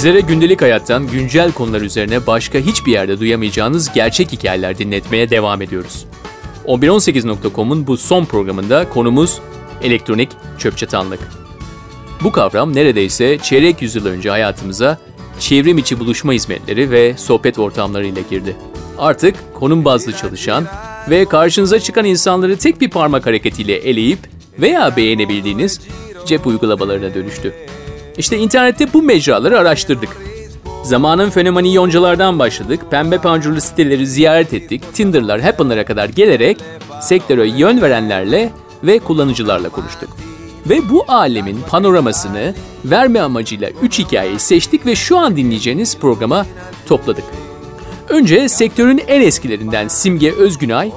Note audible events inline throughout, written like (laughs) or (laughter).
Sizlere gündelik hayattan güncel konular üzerine başka hiçbir yerde duyamayacağınız gerçek hikayeler dinletmeye devam ediyoruz. 1118.com'un bu son programında konumuz elektronik çöpçatanlık. Bu kavram neredeyse çeyrek yüzyıl önce hayatımıza çevrim içi buluşma hizmetleri ve sohbet ortamları ile girdi. Artık konum bazlı çalışan ve karşınıza çıkan insanları tek bir parmak hareketiyle eleyip veya beğenebildiğiniz cep uygulamalarına dönüştü. İşte internette bu mecraları araştırdık. Zamanın fenomeni yoncalardan başladık, pembe pancurlu siteleri ziyaret ettik, Tinder'lar, Happen'lara kadar gelerek sektöre yön verenlerle ve kullanıcılarla konuştuk. Ve bu alemin panoramasını verme amacıyla 3 hikayeyi seçtik ve şu an dinleyeceğiniz programa topladık. Önce sektörün en eskilerinden Simge Özgünay,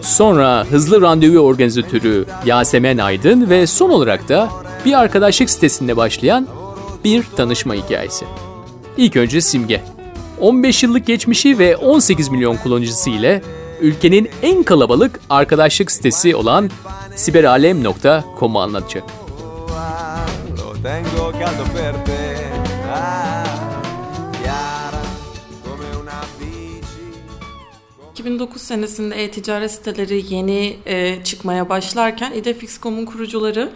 sonra hızlı randevu organizatörü Yasemen Aydın ve son olarak da bir arkadaşlık sitesinde başlayan bir tanışma hikayesi. İlk önce Simge. 15 yıllık geçmişi ve 18 milyon kullanıcısı ile ülkenin en kalabalık arkadaşlık sitesi olan siberalem.com'u anlatacak. 2009 senesinde e-ticaret siteleri yeni e, çıkmaya başlarken Idefix.com'un kurucuları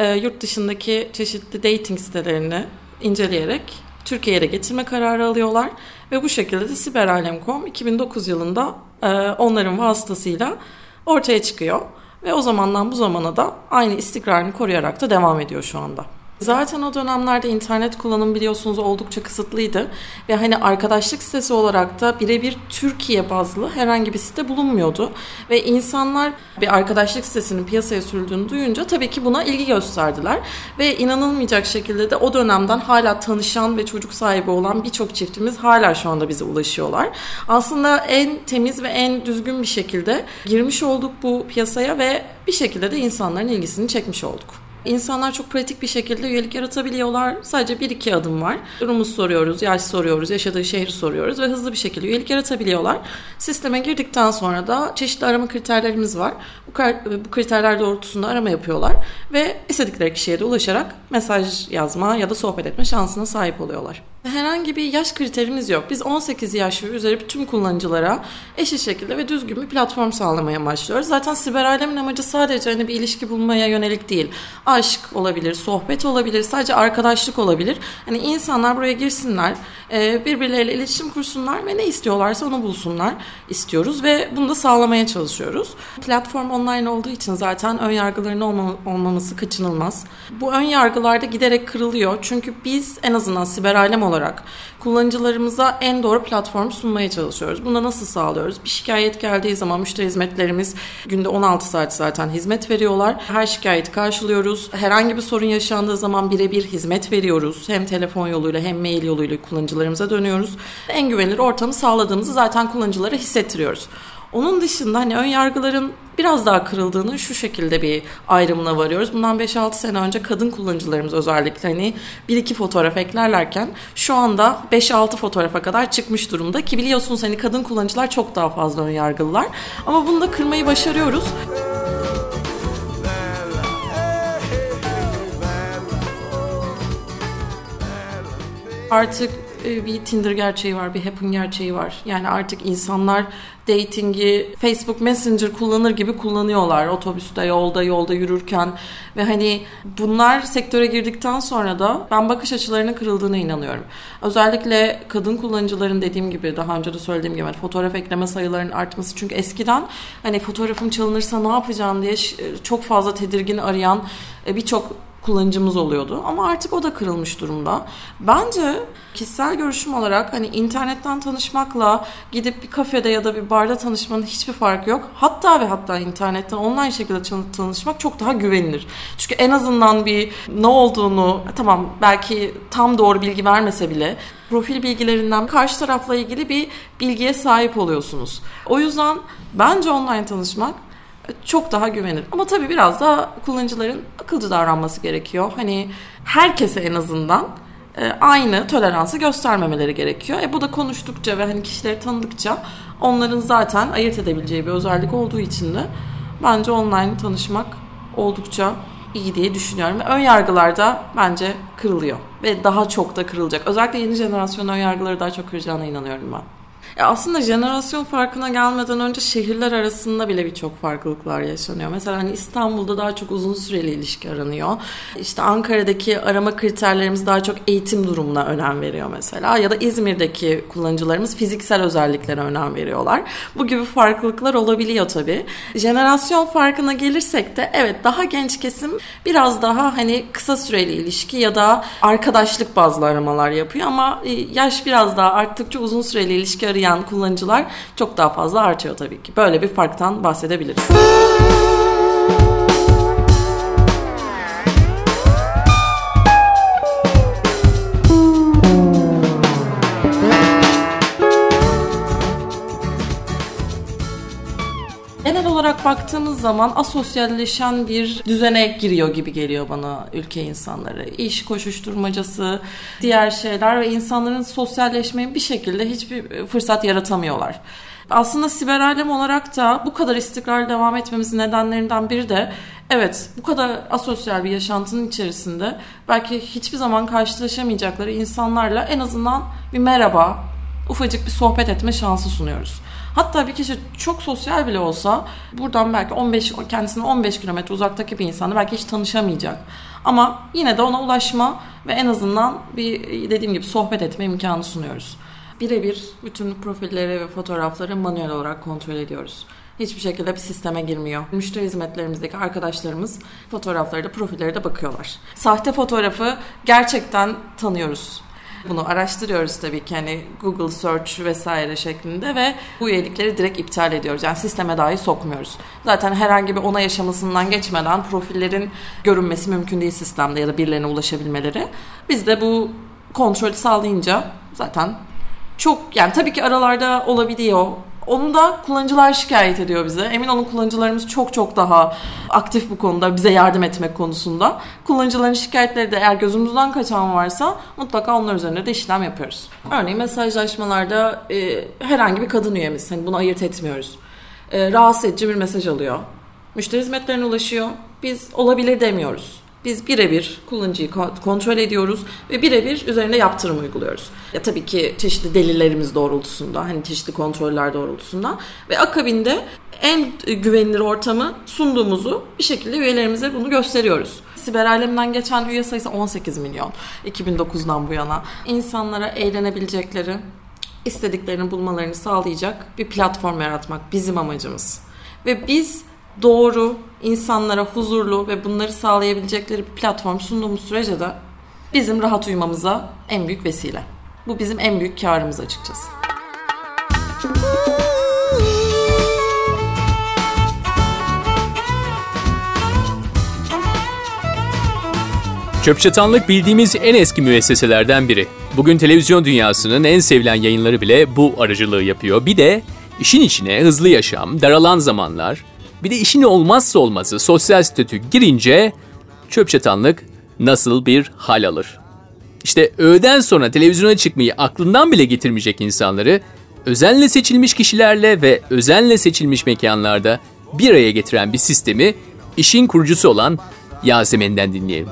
e, yurt dışındaki çeşitli dating sitelerini inceleyerek Türkiye'ye de getirme kararı alıyorlar ve bu şekilde de Siberalem.com 2009 yılında e, onların vasıtasıyla ortaya çıkıyor ve o zamandan bu zamana da aynı istikrarını koruyarak da devam ediyor şu anda. Zaten o dönemlerde internet kullanım biliyorsunuz oldukça kısıtlıydı ve hani arkadaşlık sitesi olarak da birebir Türkiye bazlı herhangi bir site bulunmuyordu ve insanlar bir arkadaşlık sitesinin piyasaya sürüldüğünü duyunca tabii ki buna ilgi gösterdiler ve inanılmayacak şekilde de o dönemden hala tanışan ve çocuk sahibi olan birçok çiftimiz hala şu anda bize ulaşıyorlar. Aslında en temiz ve en düzgün bir şekilde girmiş olduk bu piyasaya ve bir şekilde de insanların ilgisini çekmiş olduk. İnsanlar çok pratik bir şekilde üyelik yaratabiliyorlar. Sadece bir iki adım var. Durumu soruyoruz, yaş soruyoruz, yaşadığı şehri soruyoruz ve hızlı bir şekilde üyelik yaratabiliyorlar. Sisteme girdikten sonra da çeşitli arama kriterlerimiz var. Bu, kriterler doğrultusunda arama yapıyorlar ve istedikleri kişiye de ulaşarak mesaj yazma ya da sohbet etme şansına sahip oluyorlar. Herhangi bir yaş kriterimiz yok. Biz 18 yaş ve üzeri tüm kullanıcılara eşit şekilde ve düzgün bir platform sağlamaya başlıyoruz. Zaten siber alemin amacı sadece hani bir ilişki bulmaya yönelik değil. Aşk olabilir, sohbet olabilir, sadece arkadaşlık olabilir. Hani insanlar buraya girsinler, e, birbirleriyle iletişim kursunlar ve ne istiyorlarsa onu bulsunlar istiyoruz ve bunu da sağlamaya çalışıyoruz. Platform online olduğu için zaten ön yargıların olmaması kaçınılmaz. Bu ön yargılar da giderek kırılıyor. Çünkü biz en azından siber alem olarak kullanıcılarımıza en doğru platform sunmaya çalışıyoruz. Bunda nasıl sağlıyoruz? Bir şikayet geldiği zaman müşteri hizmetlerimiz günde 16 saat zaten hizmet veriyorlar. Her şikayeti karşılıyoruz. Herhangi bir sorun yaşandığı zaman birebir hizmet veriyoruz. Hem telefon yoluyla hem mail yoluyla kullanıcılarımıza dönüyoruz. En güvenilir ortamı sağladığımızı zaten kullanıcılara hissettiriyoruz. Onun dışında hani ön yargıların biraz daha kırıldığını şu şekilde bir ayrımına varıyoruz. Bundan 5-6 sene önce kadın kullanıcılarımız özellikle hani bir iki fotoğraf eklerlerken şu anda 5-6 fotoğrafa kadar çıkmış durumda ki biliyorsunuz hani kadın kullanıcılar çok daha fazla ön yargılılar. Ama bunu da kırmayı başarıyoruz. Artık bir Tinder gerçeği var, bir Happen gerçeği var. Yani artık insanlar datingi Facebook Messenger kullanır gibi kullanıyorlar. Otobüste, yolda, yolda yürürken ve hani bunlar sektöre girdikten sonra da ben bakış açılarının kırıldığına inanıyorum. Özellikle kadın kullanıcıların dediğim gibi daha önce de söylediğim gibi hani fotoğraf ekleme sayılarının artması çünkü eskiden hani fotoğrafım çalınırsa ne yapacağım diye çok fazla tedirgin arayan e, birçok kullanıcımız oluyordu. Ama artık o da kırılmış durumda. Bence kişisel görüşüm olarak hani internetten tanışmakla gidip bir kafede ya da bir barda tanışmanın hiçbir farkı yok. Hatta ve hatta internetten online şekilde tanışmak çok daha güvenilir. Çünkü en azından bir ne olduğunu tamam belki tam doğru bilgi vermese bile profil bilgilerinden karşı tarafla ilgili bir bilgiye sahip oluyorsunuz. O yüzden bence online tanışmak çok daha güvenir. Ama tabii biraz da kullanıcıların akılcı davranması gerekiyor. Hani herkese en azından e, aynı toleransı göstermemeleri gerekiyor. E bu da konuştukça ve hani kişileri tanıdıkça onların zaten ayırt edebileceği bir özellik olduğu için de bence online tanışmak oldukça iyi diye düşünüyorum. Ve ön yargılar da bence kırılıyor. Ve daha çok da kırılacak. Özellikle yeni jenerasyon ön yargıları daha çok kıracağına inanıyorum ben. Aslında jenerasyon farkına gelmeden önce şehirler arasında bile birçok farklılıklar yaşanıyor. Mesela hani İstanbul'da daha çok uzun süreli ilişki aranıyor. İşte Ankara'daki arama kriterlerimiz daha çok eğitim durumuna önem veriyor mesela. Ya da İzmir'deki kullanıcılarımız fiziksel özelliklere önem veriyorlar. Bu gibi farklılıklar olabiliyor tabii. Jenerasyon farkına gelirsek de evet daha genç kesim biraz daha hani kısa süreli ilişki ya da arkadaşlık bazlı aramalar yapıyor ama e, yaş biraz daha arttıkça uzun süreli ilişki arayan arayan kullanıcılar çok daha fazla artıyor tabii ki. Böyle bir farktan bahsedebiliriz. Baktığımız zaman asosyalleşen bir düzene giriyor gibi geliyor bana ülke insanları. İş koşuşturmacası, diğer şeyler ve insanların sosyalleşmeye bir şekilde hiçbir fırsat yaratamıyorlar. Aslında siber alem olarak da bu kadar istikrarlı devam etmemizin nedenlerinden biri de evet bu kadar asosyal bir yaşantının içerisinde belki hiçbir zaman karşılaşamayacakları insanlarla en azından bir merhaba, ufacık bir sohbet etme şansı sunuyoruz. Hatta bir kişi çok sosyal bile olsa buradan belki 15 kendisine 15 kilometre uzaktaki bir insanla belki hiç tanışamayacak. Ama yine de ona ulaşma ve en azından bir dediğim gibi sohbet etme imkanı sunuyoruz. Birebir bütün profilleri ve fotoğrafları manuel olarak kontrol ediyoruz hiçbir şekilde bir sisteme girmiyor. Müşteri hizmetlerimizdeki arkadaşlarımız fotoğrafları da profilleri de bakıyorlar. Sahte fotoğrafı gerçekten tanıyoruz. Bunu araştırıyoruz tabii ki hani Google Search vesaire şeklinde ve bu üyelikleri direkt iptal ediyoruz. Yani sisteme dahi sokmuyoruz. Zaten herhangi bir onay aşamasından geçmeden profillerin görünmesi mümkün değil sistemde ya da birilerine ulaşabilmeleri. Biz de bu kontrolü sağlayınca zaten çok yani tabii ki aralarda olabiliyor onu da kullanıcılar şikayet ediyor bize. Emin olun kullanıcılarımız çok çok daha aktif bu konuda bize yardım etmek konusunda. Kullanıcıların şikayetleri de eğer gözümüzden kaçan varsa mutlaka onlar üzerinde de işlem yapıyoruz. Örneğin mesajlaşmalarda e, herhangi bir kadın üyemiz. Hani bunu ayırt etmiyoruz. E, rahatsız edici bir mesaj alıyor. Müşteri hizmetlerine ulaşıyor. Biz olabilir demiyoruz. Biz birebir kullanıcıyı kontrol ediyoruz ve birebir üzerine yaptırım uyguluyoruz. Ya tabii ki çeşitli delillerimiz doğrultusunda, hani çeşitli kontroller doğrultusunda ve akabinde en güvenilir ortamı sunduğumuzu bir şekilde üyelerimize bunu gösteriyoruz. Siber alemden geçen üye sayısı 18 milyon 2009'dan bu yana. İnsanlara eğlenebilecekleri, istediklerini bulmalarını sağlayacak bir platform yaratmak bizim amacımız. Ve biz doğru, insanlara huzurlu ve bunları sağlayabilecekleri bir platform sunduğumuz sürece de bizim rahat uyumamıza en büyük vesile. Bu bizim en büyük karımız açıkçası. Çöpçatanlık bildiğimiz en eski müesseselerden biri. Bugün televizyon dünyasının en sevilen yayınları bile bu aracılığı yapıyor. Bir de işin içine hızlı yaşam, daralan zamanlar, bir de işin olmazsa olmazı sosyal statü girince çöp çatanlık nasıl bir hal alır? İşte öğleden sonra televizyona çıkmayı aklından bile getirmeyecek insanları özenle seçilmiş kişilerle ve özenle seçilmiş mekanlarda bir araya getiren bir sistemi işin kurucusu olan Yasemin'den dinleyelim.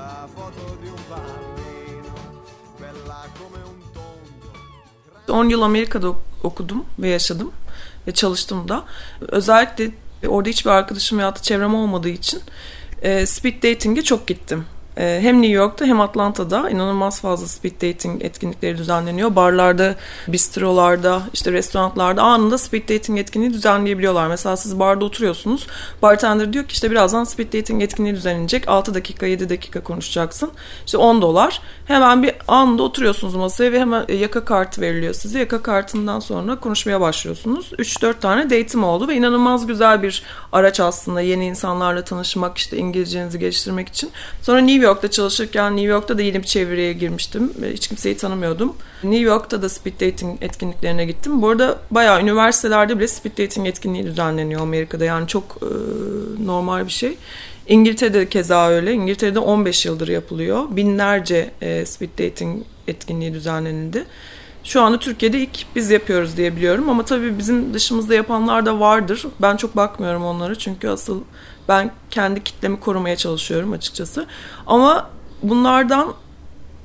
10 yıl Amerika'da okudum ve yaşadım ve çalıştım da. Özellikle Orada hiçbir arkadaşım ya da çevrem olmadığı için e, speed dating'e çok gittim. Ee, hem New York'ta hem Atlanta'da inanılmaz fazla speed dating etkinlikleri düzenleniyor. Barlarda, bistrolarda, işte restoranlarda anında speed dating etkinliği düzenleyebiliyorlar. Mesela siz barda oturuyorsunuz. Bartender diyor ki işte birazdan speed dating etkinliği düzenlenecek. 6 dakika, 7 dakika konuşacaksın. İşte 10 dolar. Hemen bir anında oturuyorsunuz masaya ve hemen yaka kartı veriliyor size. Yaka kartından sonra konuşmaya başlıyorsunuz. 3-4 tane date'im oldu ve inanılmaz güzel bir araç aslında yeni insanlarla tanışmak, işte İngilizcenizi geliştirmek için. Sonra New York York'ta çalışırken New York'ta da yeni bir çevreye girmiştim. Hiç kimseyi tanımıyordum. New York'ta da speed dating etkinliklerine gittim. Bu arada bayağı üniversitelerde bile speed dating etkinliği düzenleniyor Amerika'da. Yani çok e, normal bir şey. İngiltere'de keza öyle. İngiltere'de 15 yıldır yapılıyor. Binlerce e, speed dating etkinliği düzenlenildi. Şu anda Türkiye'de ilk biz yapıyoruz diye biliyorum ama tabii bizim dışımızda yapanlar da vardır. Ben çok bakmıyorum onlara çünkü asıl ben kendi kitlemi korumaya çalışıyorum açıkçası. Ama bunlardan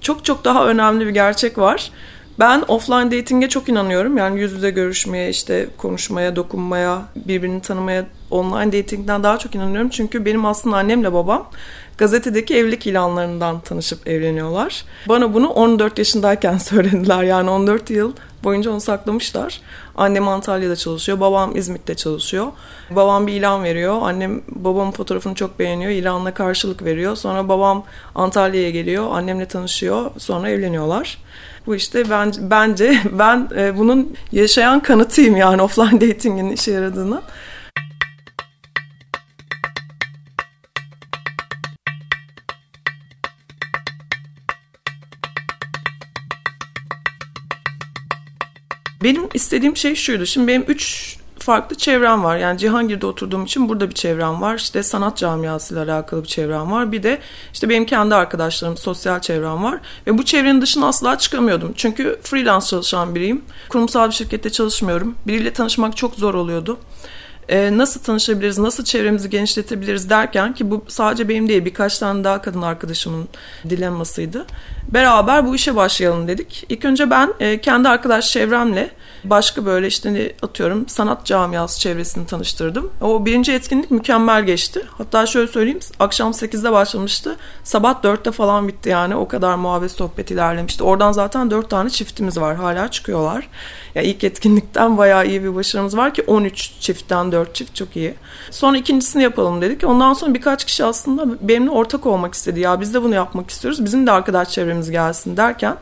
çok çok daha önemli bir gerçek var. Ben offline dating'e çok inanıyorum. Yani yüz yüze görüşmeye, işte konuşmaya, dokunmaya, birbirini tanımaya online dating'den daha çok inanıyorum. Çünkü benim aslında annemle babam gazetedeki evlilik ilanlarından tanışıp evleniyorlar. Bana bunu 14 yaşındayken (laughs) söylediler. Yani 14 yıl boyunca onu saklamışlar. Annem Antalya'da çalışıyor, babam İzmit'te çalışıyor. Babam bir ilan veriyor, annem babamın fotoğrafını çok beğeniyor, ilanla karşılık veriyor. Sonra babam Antalya'ya geliyor, annemle tanışıyor, sonra evleniyorlar. Bu işte ben, bence (laughs) ben e, bunun yaşayan kanıtıyım yani offline dating'in işe yaradığını. Benim istediğim şey şuydu. Şimdi benim üç farklı çevrem var. Yani Cihangir'de oturduğum için burada bir çevrem var. İşte sanat camiasıyla alakalı bir çevrem var. Bir de işte benim kendi arkadaşlarım, sosyal çevrem var. Ve bu çevrenin dışına asla çıkamıyordum. Çünkü freelance çalışan biriyim. Kurumsal bir şirkette çalışmıyorum. Biriyle tanışmak çok zor oluyordu e, nasıl tanışabiliriz, nasıl çevremizi genişletebiliriz derken ki bu sadece benim değil birkaç tane daha kadın arkadaşımın dilemmasıydı. Beraber bu işe başlayalım dedik. İlk önce ben e, kendi arkadaş çevremle başka böyle işte atıyorum sanat camiası çevresini tanıştırdım. O birinci etkinlik mükemmel geçti. Hatta şöyle söyleyeyim akşam 8'de başlamıştı. Sabah 4'te falan bitti yani o kadar muhabbet sohbet ilerlemişti. Oradan zaten 4 tane çiftimiz var hala çıkıyorlar. Ya ilk etkinlikten bayağı iyi bir başarımız var ki 13 çiftten 4 çift çok iyi. Sonra ikincisini yapalım dedik. Ondan sonra birkaç kişi aslında benimle ortak olmak istedi. Ya biz de bunu yapmak istiyoruz. Bizim de arkadaş çevremiz gelsin derken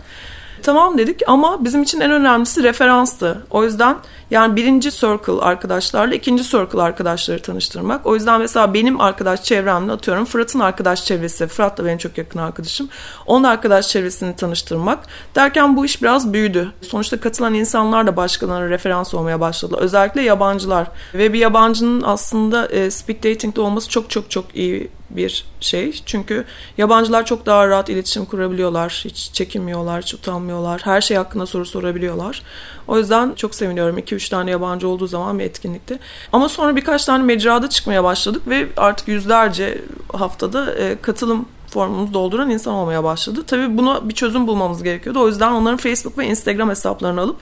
Tamam dedik ama bizim için en önemlisi referanstı. O yüzden yani birinci circle arkadaşlarla ikinci circle arkadaşları tanıştırmak. O yüzden mesela benim arkadaş çevremle atıyorum Fırat'ın arkadaş çevresi, Fırat da benim çok yakın arkadaşım. Onun arkadaş çevresini tanıştırmak. Derken bu iş biraz büyüdü. Sonuçta katılan insanlar da başkalarına referans olmaya başladı. Özellikle yabancılar. Ve bir yabancının aslında e, speed dating'de olması çok çok çok iyi bir şey. Çünkü yabancılar çok daha rahat iletişim kurabiliyorlar. Hiç çekinmiyorlar, hiç utanmıyorlar. Her şey hakkında soru sorabiliyorlar. O yüzden çok seviniyorum. 2-3 tane yabancı olduğu zaman bir etkinlikte. Ama sonra birkaç tane mecrada çıkmaya başladık ve artık yüzlerce haftada e, katılım formumuzu dolduran insan olmaya başladı. Tabii buna bir çözüm bulmamız gerekiyordu. O yüzden onların Facebook ve Instagram hesaplarını alıp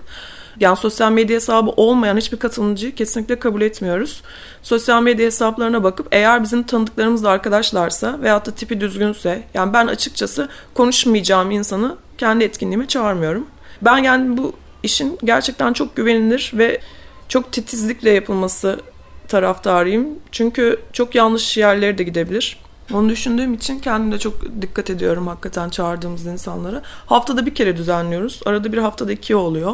yani sosyal medya hesabı olmayan hiçbir katılımcıyı kesinlikle kabul etmiyoruz. Sosyal medya hesaplarına bakıp eğer bizim tanıdıklarımızla arkadaşlarsa veyahut da tipi düzgünse yani ben açıkçası konuşmayacağım insanı kendi etkinliğime çağırmıyorum. Ben yani bu işin gerçekten çok güvenilir ve çok titizlikle yapılması taraftarıyım. Çünkü çok yanlış yerlere de gidebilir. Onu düşündüğüm için kendim de çok dikkat ediyorum hakikaten çağırdığımız insanlara. Haftada bir kere düzenliyoruz. Arada bir haftada iki oluyor.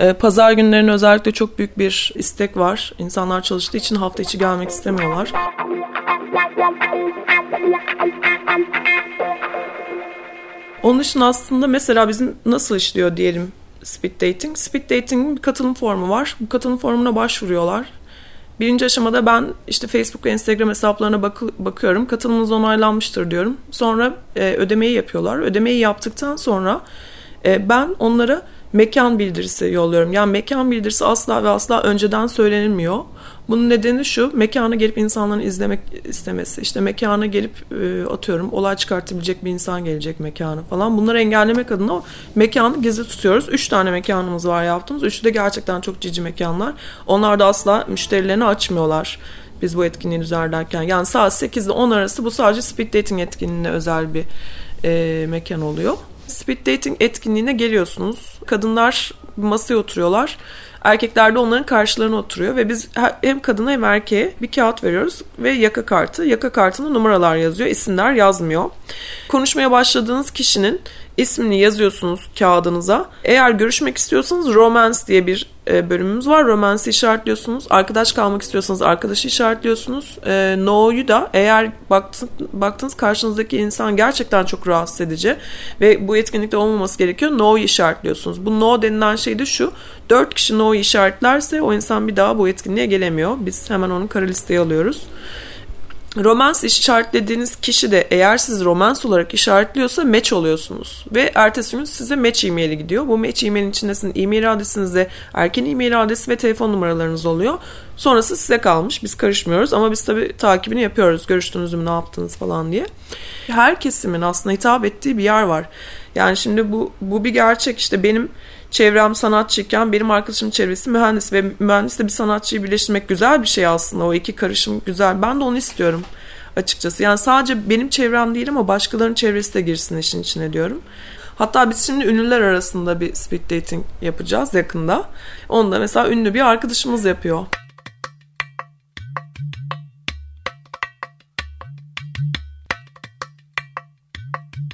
Ee, pazar günlerine özellikle çok büyük bir istek var. İnsanlar çalıştığı için hafta içi gelmek istemiyorlar. Onun için aslında mesela bizim nasıl işliyor diyelim speed dating. Speed dating'in bir katılım formu var. Bu katılım formuna başvuruyorlar. Birinci aşamada ben işte Facebook ve Instagram hesaplarına bak bakıyorum. Katılımınız onaylanmıştır diyorum. Sonra e, ödemeyi yapıyorlar. Ödemeyi yaptıktan sonra e, ben onlara mekan bildirisi yolluyorum. Yani mekan bildirisi asla ve asla önceden söylenilmiyor. Bunun nedeni şu, mekana gelip insanların izlemek istemesi. İşte mekana gelip e, atıyorum olay çıkartabilecek bir insan gelecek mekana falan. Bunları engellemek adına mekanı gizli tutuyoruz. Üç tane mekanımız var yaptığımız. Üçü de gerçekten çok cici mekanlar. Onlar da asla müşterilerini açmıyorlar biz bu etkinliği düzenlerken. Yani saat 8 ile 10 arası bu sadece speed dating etkinliğine özel bir e, mekan oluyor. Speed dating etkinliğine geliyorsunuz. Kadınlar masaya oturuyorlar. Erkekler de onların karşılarına oturuyor ve biz hem kadına hem erkeğe bir kağıt veriyoruz ve yaka kartı. Yaka kartında numaralar yazıyor, isimler yazmıyor. Konuşmaya başladığınız kişinin ismini yazıyorsunuz kağıdınıza. Eğer görüşmek istiyorsanız romance diye bir e, bölümümüz var. Romance'i işaretliyorsunuz. Arkadaş kalmak istiyorsanız arkadaşı işaretliyorsunuz. E, no'yu da eğer baktın, baktınız karşınızdaki insan gerçekten çok rahatsız edici ve bu etkinlikte olmaması gerekiyor. No'yu işaretliyorsunuz. Bu no denilen şey de şu. Dört kişi no'yu işaretlerse o insan bir daha bu etkinliğe gelemiyor. Biz hemen onu kara listeye alıyoruz. Romans işaretlediğiniz kişi de eğer siz romans olarak işaretliyorsa match oluyorsunuz. Ve ertesi gün size match e-maili gidiyor. Bu match e-mailin içinde sizin e-mail adresinizde erken e-mail adresi ve telefon numaralarınız oluyor. Sonrası size kalmış. Biz karışmıyoruz ama biz tabii takibini yapıyoruz. Görüştünüz mü ne yaptınız falan diye. Her kesimin aslında hitap ettiği bir yer var. Yani şimdi bu, bu bir gerçek. İşte benim çevrem sanatçıyken benim arkadaşımın çevresi mühendis ve mühendisle bir sanatçıyı birleştirmek güzel bir şey aslında. O iki karışım güzel. Ben de onu istiyorum açıkçası. Yani sadece benim çevrem değil ama başkalarının çevresi de girsin işin içine diyorum. Hatta biz şimdi ünlüler arasında bir speed dating yapacağız yakında. Onu da mesela ünlü bir arkadaşımız yapıyor.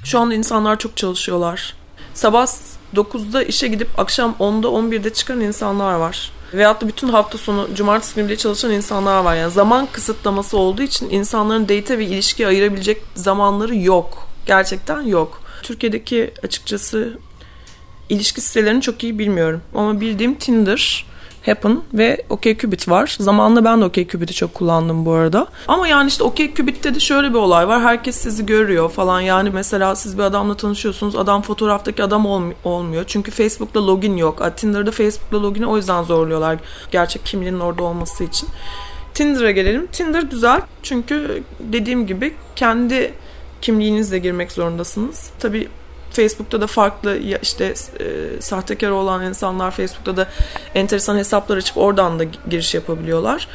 Şu anda insanlar çok çalışıyorlar. Sabah 9'da işe gidip akşam 10'da 11'de çıkan insanlar var. Veyahut da bütün hafta sonu cumartesi günü bile çalışan insanlar var. Yani zaman kısıtlaması olduğu için insanların date ve ilişki ayırabilecek zamanları yok. Gerçekten yok. Türkiye'deki açıkçası ilişki sitelerini çok iyi bilmiyorum. Ama bildiğim Tinder, Happen ve OkCupid var. Zamanında ben de OkCupid'i çok kullandım bu arada. Ama yani işte OkCupid'de de şöyle bir olay var. Herkes sizi görüyor falan. Yani mesela siz bir adamla tanışıyorsunuz. Adam fotoğraftaki adam olm- olmuyor. Çünkü Facebook'ta login yok. Tinder'da Facebook'ta login'i o yüzden zorluyorlar. Gerçek kimliğinin orada olması için. Tinder'a gelelim. Tinder güzel. Çünkü dediğim gibi kendi kimliğinizle girmek zorundasınız. Tabii Facebook'ta da farklı işte e, sahtekar olan insanlar Facebook'ta da enteresan hesaplar açıp oradan da giriş yapabiliyorlar.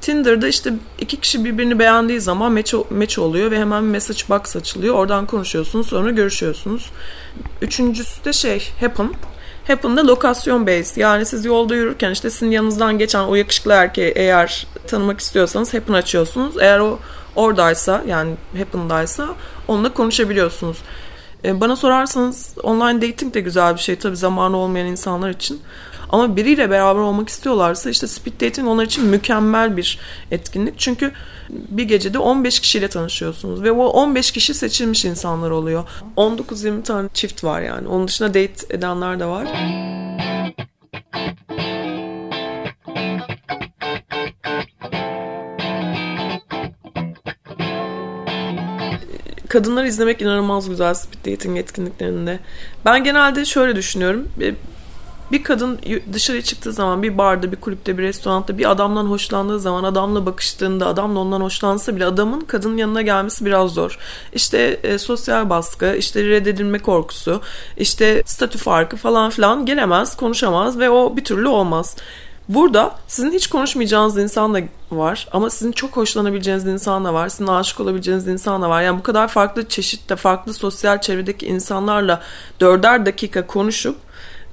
Tinder'da işte iki kişi birbirini beğendiği zaman match, match oluyor ve hemen message box açılıyor. Oradan konuşuyorsunuz sonra görüşüyorsunuz. Üçüncüsü de şey Happen. Happen'da lokasyon based. Yani siz yolda yürürken işte sizin yanınızdan geçen o yakışıklı erkeği eğer tanımak istiyorsanız Happen açıyorsunuz. Eğer o oradaysa yani Happen'daysa onunla konuşabiliyorsunuz. E, bana sorarsanız online dating de güzel bir şey tabii zamanı olmayan insanlar için. Ama biriyle beraber olmak istiyorlarsa işte speed dating onlar için mükemmel bir etkinlik. Çünkü bir gecede 15 kişiyle tanışıyorsunuz ve o 15 kişi seçilmiş insanlar oluyor. 19-20 tane çift var yani. Onun dışında date edenler de var. Kadınları izlemek inanılmaz güzel speed dating etkinliklerinde. Ben genelde şöyle düşünüyorum. Bir kadın dışarı çıktığı zaman bir barda, bir kulüpte, bir restoranda bir adamdan hoşlandığı zaman adamla bakıştığında adam da ondan hoşlansa bile adamın kadının yanına gelmesi biraz zor. İşte e, sosyal baskı, işte reddedilme korkusu, işte statü farkı falan filan gelemez, konuşamaz ve o bir türlü olmaz. Burada sizin hiç konuşmayacağınız insan da var ama sizin çok hoşlanabileceğiniz insan da var. Sizin aşık olabileceğiniz insan da var. Yani bu kadar farklı çeşitte, farklı sosyal çevredeki insanlarla dörder dakika konuşup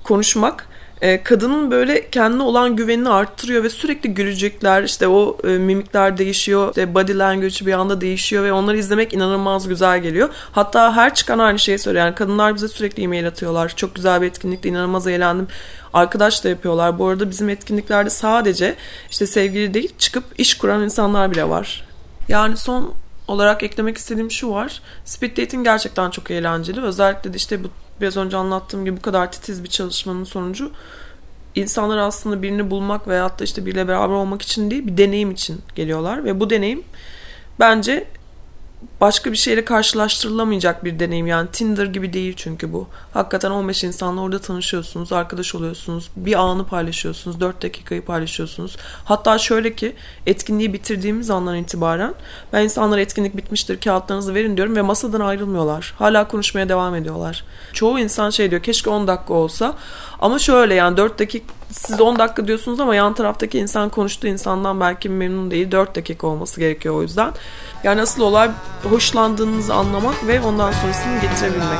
konuşmak e, kadının böyle kendine olan güvenini arttırıyor ve sürekli gülecekler işte o e, mimikler değişiyor işte body language bir anda değişiyor ve onları izlemek inanılmaz güzel geliyor. Hatta her çıkan aynı şeyi söylüyor. Yani kadınlar bize sürekli e-mail atıyorlar. Çok güzel bir etkinlikte inanılmaz eğlendim. Arkadaş da yapıyorlar. Bu arada bizim etkinliklerde sadece işte sevgili değil çıkıp iş kuran insanlar bile var. Yani son olarak eklemek istediğim şu var. Speed dating gerçekten çok eğlenceli. Özellikle de işte bu biraz önce anlattığım gibi bu kadar titiz bir çalışmanın sonucu insanlar aslında birini bulmak veyahut da işte biriyle beraber olmak için değil bir deneyim için geliyorlar. Ve bu deneyim bence başka bir şeyle karşılaştırılamayacak bir deneyim. Yani Tinder gibi değil çünkü bu. Hakikaten 15 insanla orada tanışıyorsunuz, arkadaş oluyorsunuz, bir anı paylaşıyorsunuz, 4 dakikayı paylaşıyorsunuz. Hatta şöyle ki etkinliği bitirdiğimiz andan itibaren ben insanlara etkinlik bitmiştir kağıtlarınızı verin diyorum ve masadan ayrılmıyorlar. Hala konuşmaya devam ediyorlar. Çoğu insan şey diyor keşke 10 dakika olsa ama şöyle yani 4 dakika siz 10 dakika diyorsunuz ama yan taraftaki insan konuştuğu insandan belki memnun değil. 4 dakika olması gerekiyor o yüzden. Yani asıl olay hoşlandığınızı anlamak ve ondan sonrasını getirebilmek.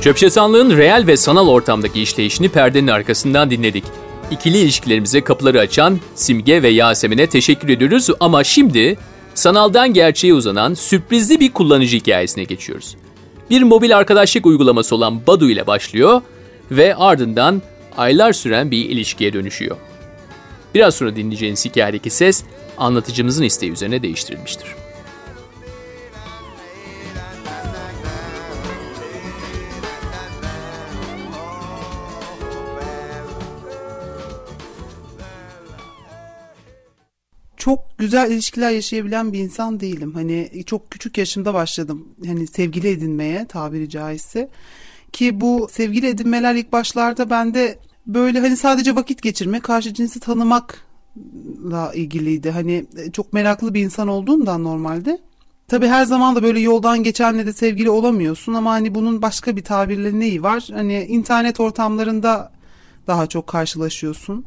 Çöpçesanlığın reel ve sanal ortamdaki işleyişini perdenin arkasından dinledik. İkili ilişkilerimize kapıları açan Simge ve Yasemin'e teşekkür ediyoruz ama şimdi sanaldan gerçeğe uzanan sürprizli bir kullanıcı hikayesine geçiyoruz. Bir mobil arkadaşlık uygulaması olan Badu ile başlıyor ve ardından aylar süren bir ilişkiye dönüşüyor. Biraz sonra dinleyeceğiniz hikayedeki ses anlatıcımızın isteği üzerine değiştirilmiştir. Güzel ilişkiler yaşayabilen bir insan değilim. Hani çok küçük yaşımda başladım hani sevgili edinmeye tabiri caizse. Ki bu sevgili edinmeler ilk başlarda bende böyle hani sadece vakit geçirme, karşı cinsi tanımakla ilgiliydi. Hani çok meraklı bir insan olduğumdan normalde. Tabii her zaman da böyle yoldan geçenle de sevgili olamıyorsun ama hani bunun başka bir tabirle neyi var? Hani internet ortamlarında daha çok karşılaşıyorsun.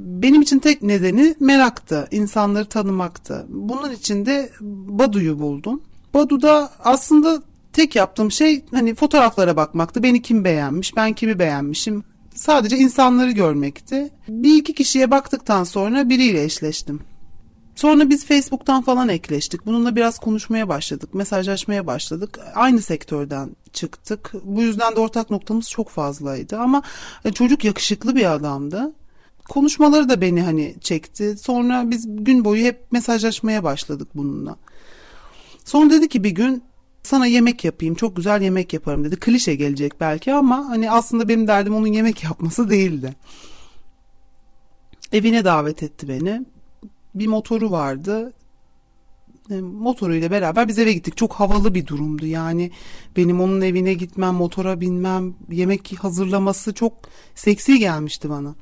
Benim için tek nedeni meraktı, insanları tanımaktı. Bunun için de Badu'yu buldum. Badu'da aslında tek yaptığım şey hani fotoğraflara bakmaktı. Beni kim beğenmiş, ben kimi beğenmişim. Sadece insanları görmekti. Bir iki kişiye baktıktan sonra biriyle eşleştim. Sonra biz Facebook'tan falan ekleştik. Bununla biraz konuşmaya başladık, mesajlaşmaya başladık. Aynı sektörden çıktık. Bu yüzden de ortak noktamız çok fazlaydı. Ama e, çocuk yakışıklı bir adamdı. Konuşmaları da beni hani çekti. Sonra biz gün boyu hep mesajlaşmaya başladık bununla. Sonra dedi ki bir gün sana yemek yapayım çok güzel yemek yaparım dedi. Klişe gelecek belki ama hani aslında benim derdim onun yemek yapması değildi. Evine davet etti beni. Bir motoru vardı. E, motoruyla beraber biz eve gittik. Çok havalı bir durumdu yani. Benim onun evine gitmem, motora binmem, yemek hazırlaması çok seksi gelmişti bana.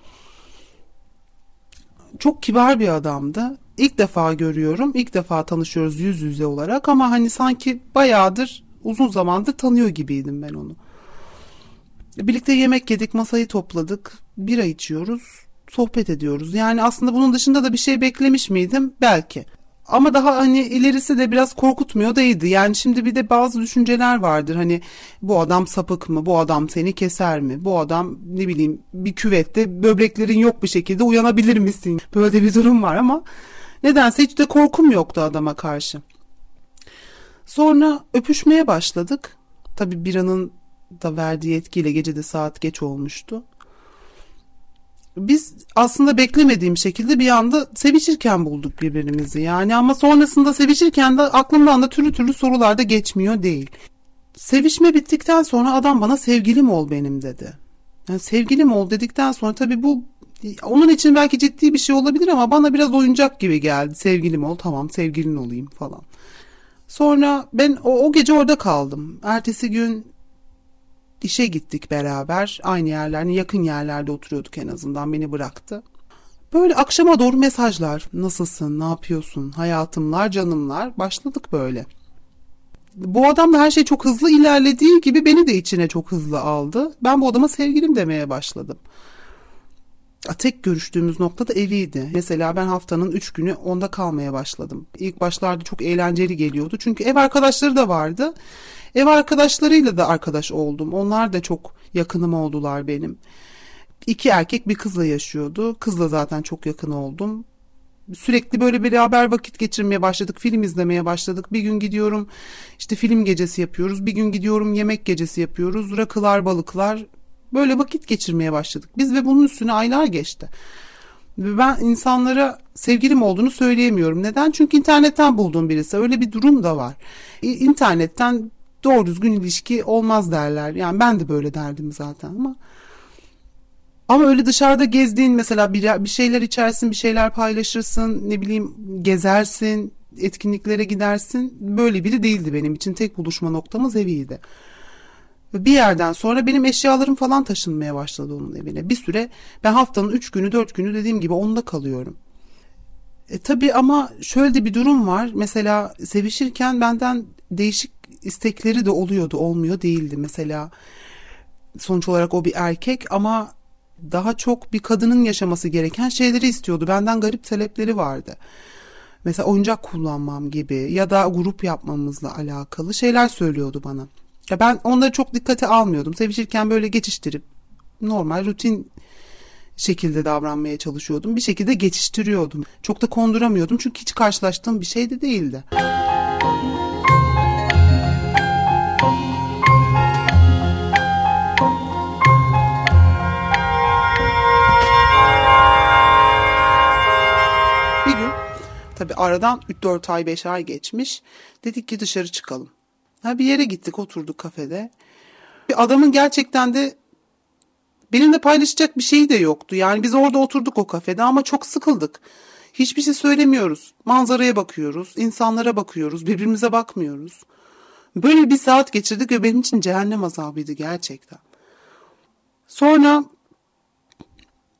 Çok kibar bir adamdı. İlk defa görüyorum, ilk defa tanışıyoruz yüz yüze olarak ama hani sanki bayağıdır, uzun zamandır tanıyor gibiydim ben onu. Birlikte yemek yedik, masayı topladık, bira içiyoruz, sohbet ediyoruz. Yani aslında bunun dışında da bir şey beklemiş miydim? Belki. Ama daha hani ilerisi de biraz korkutmuyor değildi. Yani şimdi bir de bazı düşünceler vardır. Hani bu adam sapık mı? Bu adam seni keser mi? Bu adam ne bileyim bir küvette böbreklerin yok bir şekilde uyanabilir misin? Böyle bir durum var ama nedense hiç de korkum yoktu adama karşı. Sonra öpüşmeye başladık. Tabii biranın da verdiği etkiyle gecede saat geç olmuştu biz aslında beklemediğim şekilde bir anda sevişirken bulduk birbirimizi yani ama sonrasında sevişirken de aklımdan da türlü türlü sorular da geçmiyor değil. Sevişme bittikten sonra adam bana sevgilim ol benim dedi. Yani sevgilim ol dedikten sonra tabii bu onun için belki ciddi bir şey olabilir ama bana biraz oyuncak gibi geldi. Sevgilim ol tamam sevgilin olayım falan. Sonra ben o, o gece orada kaldım. Ertesi gün işe gittik beraber. Aynı yerlerde, yakın yerlerde oturuyorduk en azından beni bıraktı. Böyle akşama doğru mesajlar. Nasılsın, ne yapıyorsun, hayatımlar, canımlar. Başladık böyle. Bu adam da her şey çok hızlı ilerlediği gibi beni de içine çok hızlı aldı. Ben bu adama sevgilim demeye başladım. Tek görüştüğümüz nokta da eviydi. Mesela ben haftanın üç günü onda kalmaya başladım. İlk başlarda çok eğlenceli geliyordu. Çünkü ev arkadaşları da vardı. Ev arkadaşlarıyla da arkadaş oldum. Onlar da çok yakınım oldular benim. İki erkek bir kızla yaşıyordu. Kızla zaten çok yakın oldum. Sürekli böyle beraber vakit geçirmeye başladık. Film izlemeye başladık. Bir gün gidiyorum işte film gecesi yapıyoruz. Bir gün gidiyorum yemek gecesi yapıyoruz. Rakılar, balıklar. Böyle vakit geçirmeye başladık. Biz ve bunun üstüne aylar geçti. Ben insanlara sevgilim olduğunu söyleyemiyorum. Neden? Çünkü internetten bulduğum birisi. Öyle bir durum da var. İnternetten doğru düzgün ilişki olmaz derler. Yani ben de böyle derdim zaten ama ama öyle dışarıda gezdiğin mesela bir, bir şeyler içersin, bir şeyler paylaşırsın, ne bileyim gezersin, etkinliklere gidersin. Böyle biri değildi benim için. Tek buluşma noktamız eviydi. Ve bir yerden sonra benim eşyalarım falan taşınmaya başladı onun evine. Bir süre ben haftanın üç günü dört günü dediğim gibi onda kalıyorum. E, tabii ama şöyle de bir durum var. Mesela sevişirken benden değişik istekleri de oluyordu, olmuyor değildi. Mesela sonuç olarak o bir erkek ama daha çok bir kadının yaşaması gereken şeyleri istiyordu. Benden garip talepleri vardı. Mesela oyuncak kullanmam gibi ya da grup yapmamızla alakalı şeyler söylüyordu bana. Ya ben onları çok dikkate almıyordum. Sevişirken böyle geçiştirip normal rutin şekilde davranmaya çalışıyordum. Bir şekilde geçiştiriyordum. Çok da konduramıyordum çünkü hiç karşılaştığım bir şey de değildi. Tabi aradan 4 ay 5 ay geçmiş. Dedik ki dışarı çıkalım. Ha bir yere gittik oturduk kafede. Bir adamın gerçekten de benimle paylaşacak bir şeyi de yoktu. Yani biz orada oturduk o kafede ama çok sıkıldık. Hiçbir şey söylemiyoruz. Manzaraya bakıyoruz, insanlara bakıyoruz, birbirimize bakmıyoruz. Böyle bir saat geçirdik ve benim için cehennem azabıydı gerçekten. Sonra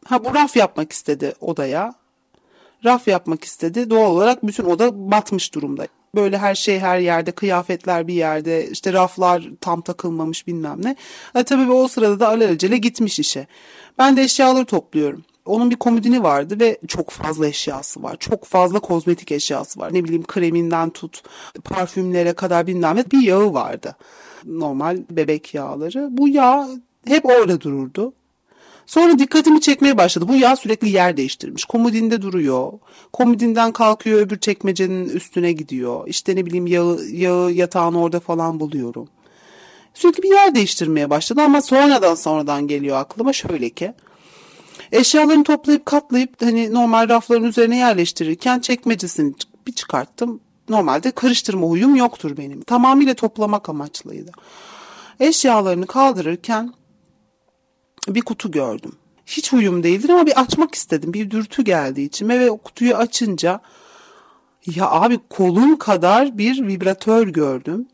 ha bu raf yapmak istedi odaya. Raf yapmak istedi. Doğal olarak bütün oda batmış durumda. Böyle her şey her yerde, kıyafetler bir yerde, işte raflar tam takılmamış bilmem ne. E, tabii o sırada da alelacele gitmiş işe. Ben de eşyaları topluyorum. Onun bir komodini vardı ve çok fazla eşyası var. Çok fazla kozmetik eşyası var. Ne bileyim kreminden tut, parfümlere kadar bilmem ne. Bir yağı vardı. Normal bebek yağları. Bu yağ hep orada dururdu. Sonra dikkatimi çekmeye başladı. Bu yağ sürekli yer değiştirmiş. Komodinde duruyor. Komodinden kalkıyor öbür çekmecenin üstüne gidiyor. İşte ne bileyim yağı, yağı yatağın orada falan buluyorum. Sürekli bir yer değiştirmeye başladı ama sonradan sonradan geliyor aklıma şöyle ki. Eşyalarını toplayıp katlayıp hani normal rafların üzerine yerleştirirken çekmecesini bir çıkarttım. Normalde karıştırma huyum yoktur benim. Tamamıyla toplamak amaçlıydı. Eşyalarını kaldırırken bir kutu gördüm. Hiç huyum değildir ama bir açmak istedim. Bir dürtü geldi içime ve o kutuyu açınca ya abi kolum kadar bir vibratör gördüm.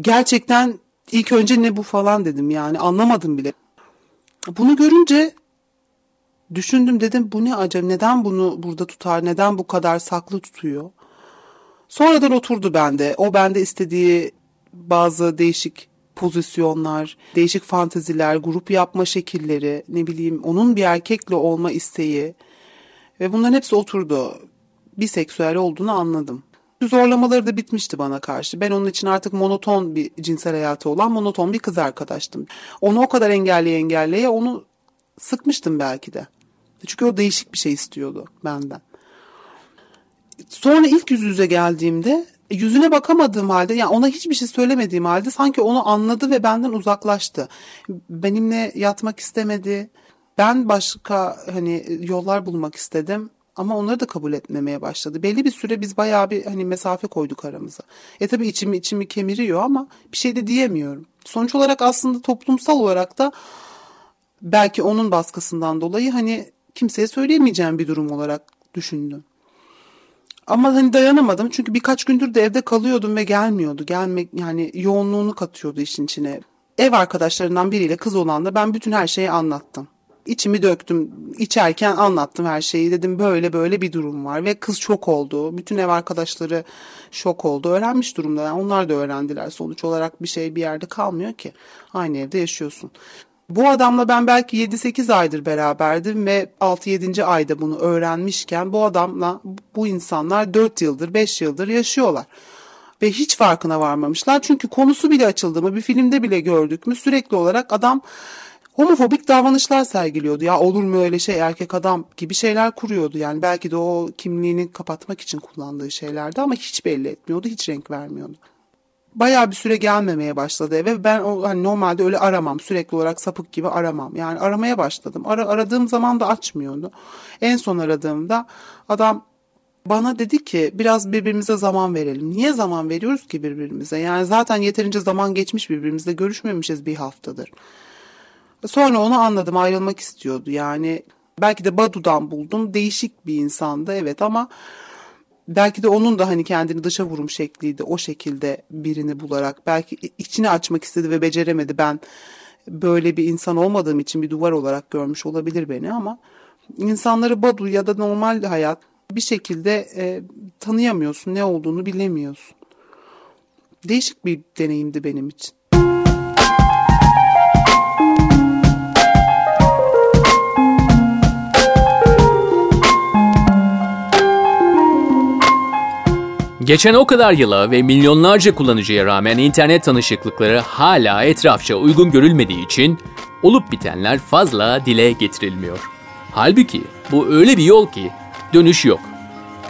Gerçekten ilk önce ne bu falan dedim yani anlamadım bile. Bunu görünce düşündüm dedim bu ne acaba neden bunu burada tutar neden bu kadar saklı tutuyor. Sonradan oturdu bende o bende istediği bazı değişik pozisyonlar, değişik fanteziler, grup yapma şekilleri, ne bileyim onun bir erkekle olma isteği ve bunların hepsi oturdu. Biseksüel olduğunu anladım. Zorlamaları da bitmişti bana karşı. Ben onun için artık monoton bir cinsel hayatı olan monoton bir kız arkadaştım. Onu o kadar engelleye engelleye onu sıkmıştım belki de. Çünkü o değişik bir şey istiyordu benden. Sonra ilk yüz yüze geldiğimde yüzüne bakamadığım halde yani ona hiçbir şey söylemediğim halde sanki onu anladı ve benden uzaklaştı. Benimle yatmak istemedi. Ben başka hani yollar bulmak istedim ama onları da kabul etmemeye başladı. Belli bir süre biz bayağı bir hani mesafe koyduk aramıza. E tabii içimi içimi kemiriyor ama bir şey de diyemiyorum. Sonuç olarak aslında toplumsal olarak da belki onun baskısından dolayı hani kimseye söyleyemeyeceğim bir durum olarak düşündüm. Ama hani dayanamadım çünkü birkaç gündür de evde kalıyordum ve gelmiyordu. Gelmek yani yoğunluğunu katıyordu işin içine. Ev arkadaşlarından biriyle kız olan da ben bütün her şeyi anlattım. İçimi döktüm. içerken anlattım her şeyi. Dedim böyle böyle bir durum var ve kız şok oldu. Bütün ev arkadaşları şok oldu. Öğrenmiş durumda. Yani onlar da öğrendiler. Sonuç olarak bir şey bir yerde kalmıyor ki. Aynı evde yaşıyorsun. Bu adamla ben belki 7-8 aydır beraberdim ve 6-7. ayda bunu öğrenmişken bu adamla bu insanlar 4 yıldır 5 yıldır yaşıyorlar. Ve hiç farkına varmamışlar. Çünkü konusu bile açıldı mı bir filmde bile gördük mü sürekli olarak adam homofobik davranışlar sergiliyordu. Ya olur mu öyle şey erkek adam gibi şeyler kuruyordu. Yani belki de o kimliğini kapatmak için kullandığı şeylerdi ama hiç belli etmiyordu, hiç renk vermiyordu bayağı bir süre gelmemeye başladı eve. Ben o, hani normalde öyle aramam. Sürekli olarak sapık gibi aramam. Yani aramaya başladım. Ara, aradığım zaman da açmıyordu. En son aradığımda adam bana dedi ki biraz birbirimize zaman verelim. Niye zaman veriyoruz ki birbirimize? Yani zaten yeterince zaman geçmiş birbirimizle görüşmemişiz bir haftadır. Sonra onu anladım ayrılmak istiyordu. Yani belki de Badu'dan buldum. Değişik bir insandı evet ama belki de onun da hani kendini dışa vurum şekliydi o şekilde birini bularak belki içini açmak istedi ve beceremedi ben böyle bir insan olmadığım için bir duvar olarak görmüş olabilir beni ama insanları Badu ya da normal hayat bir şekilde e, tanıyamıyorsun ne olduğunu bilemiyorsun. Değişik bir deneyimdi benim için. Geçen o kadar yıla ve milyonlarca kullanıcıya rağmen internet tanışıklıkları hala etrafça uygun görülmediği için olup bitenler fazla dile getirilmiyor. Halbuki bu öyle bir yol ki dönüş yok.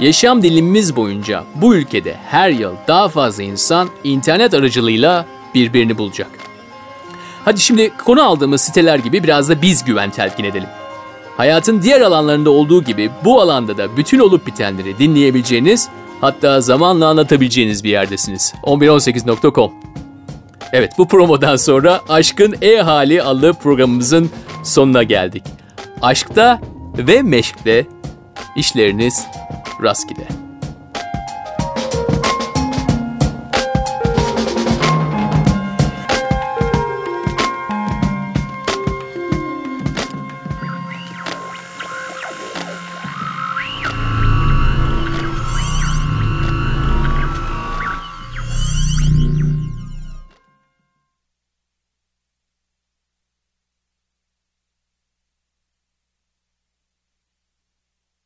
Yaşam dilimimiz boyunca bu ülkede her yıl daha fazla insan internet aracılığıyla birbirini bulacak. Hadi şimdi konu aldığımız siteler gibi biraz da biz güven telkin edelim. Hayatın diğer alanlarında olduğu gibi bu alanda da bütün olup bitenleri dinleyebileceğiniz Hatta zamanla anlatabileceğiniz bir yerdesiniz. 1118.com Evet bu promodan sonra Aşkın E-Hali adlı programımızın sonuna geldik. Aşkta ve meşkte işleriniz rastgele.